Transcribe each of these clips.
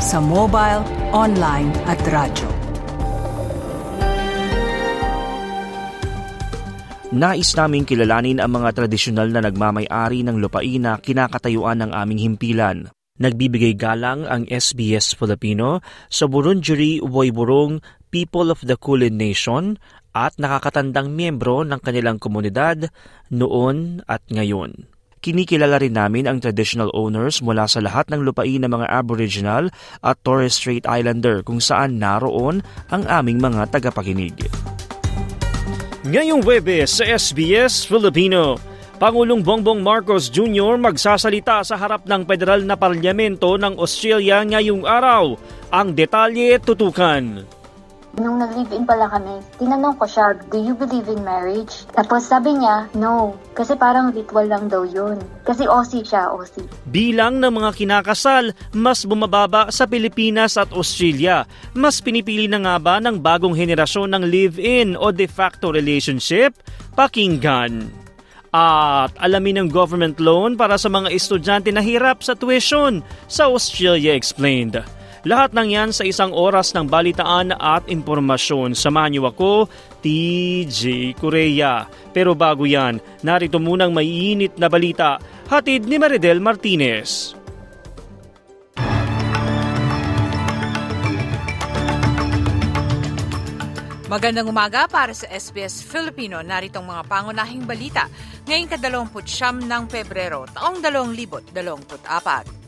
sa mobile, online at radyo. Nais naming kilalanin ang mga tradisyonal na nagmamay-ari ng lupain na kinakatayuan ng aming himpilan. Nagbibigay galang ang SBS Filipino sa Burundjeri Woiburong People of the Kulin Nation at nakakatandang miyembro ng kanilang komunidad noon at ngayon. Kinikilala rin namin ang traditional owners mula sa lahat ng lupain ng mga Aboriginal at Torres Strait Islander kung saan naroon ang aming mga tagapakinig. Ngayong Webes sa SBS Filipino, Pangulong Bongbong Marcos Jr. magsasalita sa harap ng federal na parlamento ng Australia ngayong araw. Ang detalye tutukan. Nung nag-live-in pala kami, tinanong ko siya, do you believe in marriage? Tapos sabi niya, no. Kasi parang ritual lang daw yun. Kasi Aussie siya, Aussie. Bilang ng mga kinakasal, mas bumababa sa Pilipinas at Australia. Mas pinipili na nga ba ng bagong henerasyon ng live-in o de facto relationship? Pakinggan. At alamin ng government loan para sa mga estudyante na hirap sa tuition sa Australia Explained. Lahat ng yan sa isang oras ng balitaan at impormasyon. Samahan niyo ako, TJ Korea. Pero bago yan, narito munang maiinit na balita. Hatid ni Maridel Martinez. Magandang umaga para sa SBS Filipino. Naritong mga pangunahing balita ngayong kadalawamput siyam ng Pebrero, taong 2024.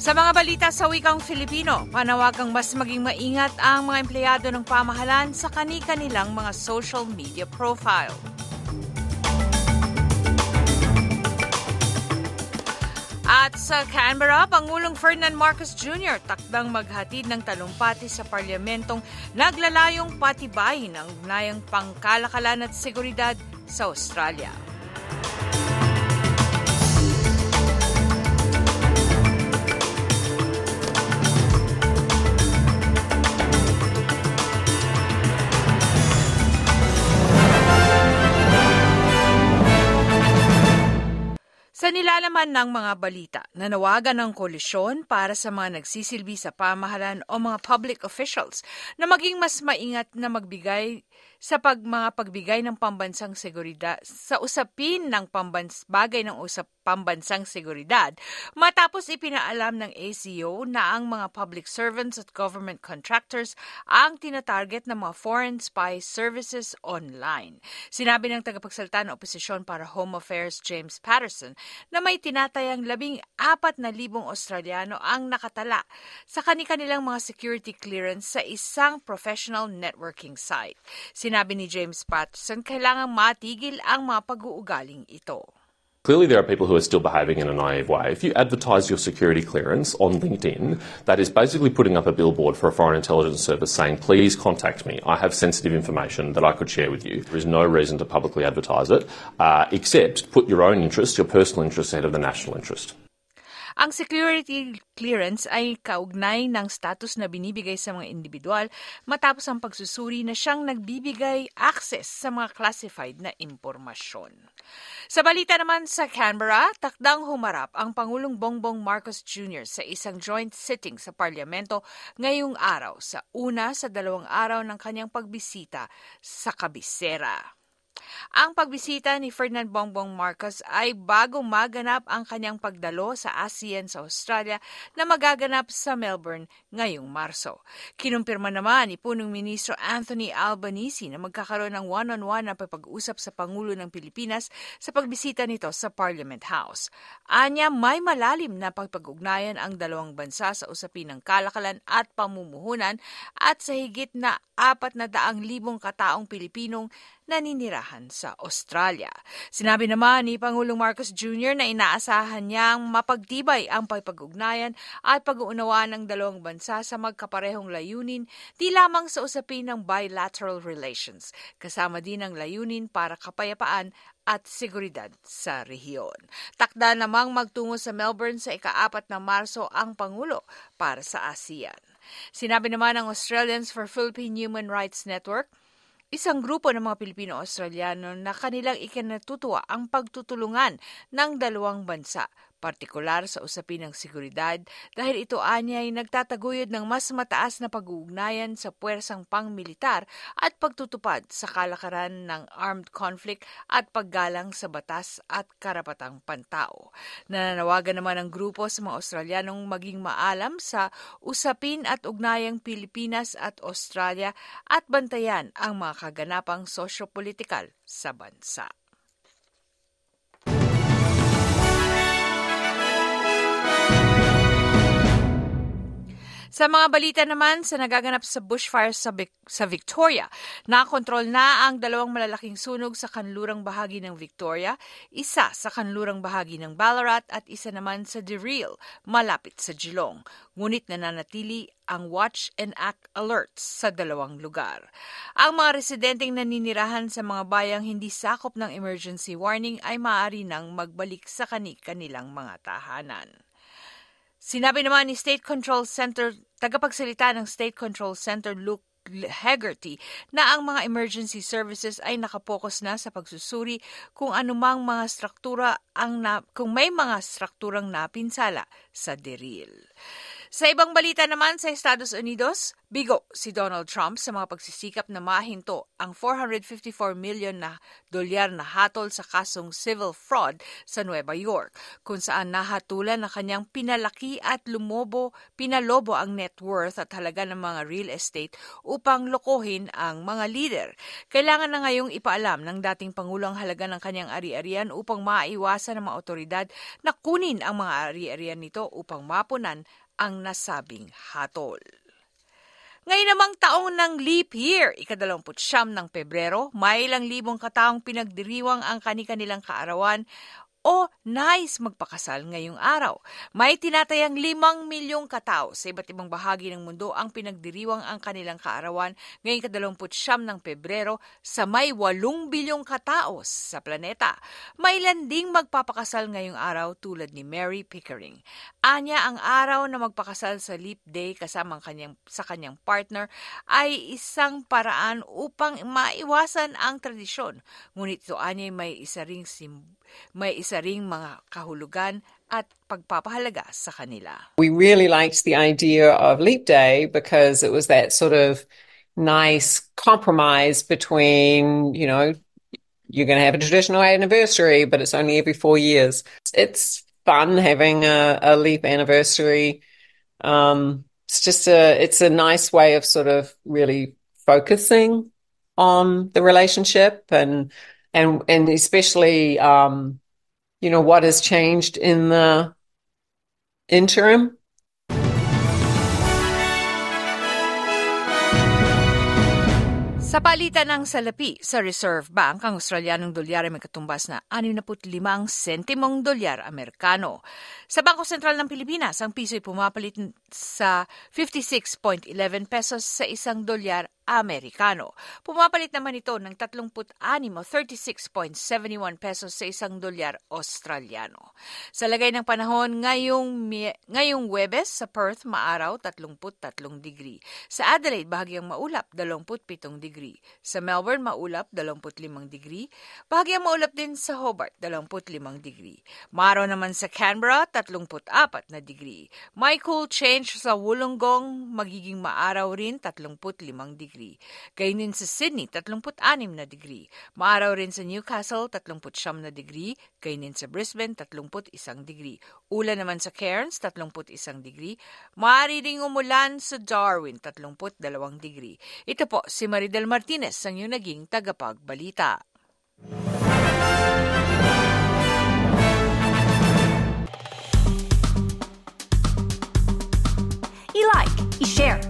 Sa mga balita sa wikang Filipino, panawagang mas maging maingat ang mga empleyado ng pamahalan sa kani-kanilang mga social media profile. At sa Canberra, Pangulong Ferdinand Marcos Jr. takdang maghatid ng talumpati sa parlamentong naglalayong patibayin ang ugnayang pangkalakalan at seguridad sa Australia. Nilalaman ng mga balita, nanawagan ng koalisyon para sa mga nagsisilbi sa pamahalan o mga public officials na maging mas maingat na magbigay sa pag mga pagbigay ng pambansang seguridad sa usapin ng pambans bagay ng usap pambansang seguridad matapos ipinaalam ng ACO na ang mga public servants at government contractors ang tinatarget ng mga foreign spy services online. Sinabi ng tagapagsalita ng oposisyon para Home Affairs James Patterson na may tinatayang labing apat na libong Australiano ang nakatala sa kanilang mga security clearance sa isang professional networking site. Sinabi ni James Patterson, kailangang matigil ang mga pag-uugaling ito. Clearly, there are people who are still behaving in a naive way. If you advertise your security clearance on LinkedIn, that is basically putting up a billboard for a foreign intelligence service saying, please contact me. I have sensitive information that I could share with you. There is no reason to publicly advertise it, uh, except put your own interest, your personal interest ahead of the national interest. Ang security clearance ay kaugnay ng status na binibigay sa mga individual matapos ang pagsusuri na siyang nagbibigay access sa mga classified na impormasyon. Sa balita naman sa Canberra, takdang humarap ang Pangulong Bongbong Marcos Jr. sa isang joint sitting sa parlamento ngayong araw sa una sa dalawang araw ng kanyang pagbisita sa kabisera. Ang pagbisita ni Ferdinand Bongbong Marcos ay bago maganap ang kanyang pagdalo sa ASEAN sa Australia na magaganap sa Melbourne ngayong Marso. Kinumpirma naman ni Punong Ministro Anthony Albanese na magkakaroon ng one-on-one na pag-usap sa Pangulo ng Pilipinas sa pagbisita nito sa Parliament House. Anya may malalim na pagpag-ugnayan ang dalawang bansa sa usapin ng kalakalan at pamumuhunan at sa higit na apat na daang libong kataong Pilipinong naninirahan sa Australia. Sinabi naman ni Pangulong Marcos Jr. na inaasahan niyang mapagtibay ang pagpag-ugnayan at pag-uunawa ng dalawang bansa sa magkaparehong layunin di lamang sa usapin ng bilateral relations, kasama din ang layunin para kapayapaan at seguridad sa rehiyon. Takda namang magtungo sa Melbourne sa ikaapat na Marso ang Pangulo para sa ASEAN. Sinabi naman ng Australians for Philippine Human Rights Network, isang grupo ng mga Pilipino-Australiano na kanilang ikinatutuwa ang pagtutulungan ng dalawang bansa partikular sa usapin ng seguridad dahil ito anya ay nagtataguyod ng mas mataas na pag-uugnayan sa puwersang pangmilitar at pagtutupad sa kalakaran ng armed conflict at paggalang sa batas at karapatang pantao. Nananawagan naman ang grupo sa mga Australianong maging maalam sa usapin at ugnayang Pilipinas at Australia at bantayan ang mga kaganapang sosyo-politikal sa bansa. Sa mga balita naman sa nagaganap sa bushfire sa, sa Victoria, nakontrol na ang dalawang malalaking sunog sa kanlurang bahagi ng Victoria, isa sa kanlurang bahagi ng Ballarat at isa naman sa Dereel, malapit sa Geelong. Ngunit nananatili ang watch and act alerts sa dalawang lugar. Ang mga residenteng naninirahan sa mga bayang hindi sakop ng emergency warning ay maaari nang magbalik sa kani-kanilang mga tahanan. Sinabi naman ni State Control Center, tagapagsalita ng State Control Center Luke Hegarty na ang mga emergency services ay nakapokus na sa pagsusuri kung anumang mga struktura ang na, kung may mga strukturang napinsala sa deril. Sa ibang balita naman sa Estados Unidos, bigo si Donald Trump sa mga pagsisikap na mahinto ang 454 million na dolyar na hatol sa kasong civil fraud sa Nueva York, kung saan nahatulan na kanyang pinalaki at lumobo, pinalobo ang net worth at halaga ng mga real estate upang lokohin ang mga leader. Kailangan na ngayong ipaalam ng dating Pangulo ang halaga ng kanyang ari-arian upang maiwasan ng mga otoridad na kunin ang mga ari-arian nito upang mapunan ang nasabing hatol. Ngayon namang taong ng leap year, ikadalawamput siyam ng Pebrero, may ilang libong kataong pinagdiriwang ang kani-kanilang kaarawan o nais magpakasal ngayong araw. May tinatayang limang milyong katao sa iba't ibang bahagi ng mundo ang pinagdiriwang ang kanilang kaarawan ngayong kadalawamput siyam ng Pebrero sa may walong bilyong katao sa planeta. May landing magpapakasal ngayong araw tulad ni Mary Pickering. Anya ang araw na magpakasal sa Leap Day kasama kanyang, sa kanyang partner ay isang paraan upang maiwasan ang tradisyon. Ngunit ito anya may isa ring simbolo may isa ring mga kahulugan at pagpapahalaga sa kanila. We really liked the idea of Leap Day because it was that sort of nice compromise between, you know, you're going to have a traditional anniversary, but it's only every four years. It's fun having a, a leap anniversary. Um, it's just a, it's a nice way of sort of really focusing on the relationship and and and especially um, you know what has changed in the interim Sa palitan ng salapi sa Reserve Bank, ang Australianong dolyar ay may katumbas na 65 sentimong dolyar Amerikano. Sa Bangko Sentral ng Pilipinas, ang piso ay pumapalit sa 56.11 pesos sa isang dolyar Amerikano. Pumapalit naman ito ng 36 o 36.71 pesos sa isang dolyar Australiano. Sa lagay ng panahon ngayong, ngayong Webes sa Perth, maaraw 33 degree. Sa Adelaide, bahagyang maulap 27 degree. Sa Melbourne, maulap 25 degree. Bahagyang maulap din sa Hobart 25 degree. Maaraw naman sa Canberra 34 na degree. May cool change sa Wollongong, magiging maaraw rin 35 degree degree. Gayun sa Sydney, 36 na degree. Maaraw rin sa Newcastle, 39 na degree. Gayun sa Brisbane, 31 degree. Ulan naman sa Cairns, 31 degree. Maaari ding umulan sa Darwin, 32 degree. Ito po si Maridel Martinez, ang iyong naging tagapagbalita. I-like, i-share,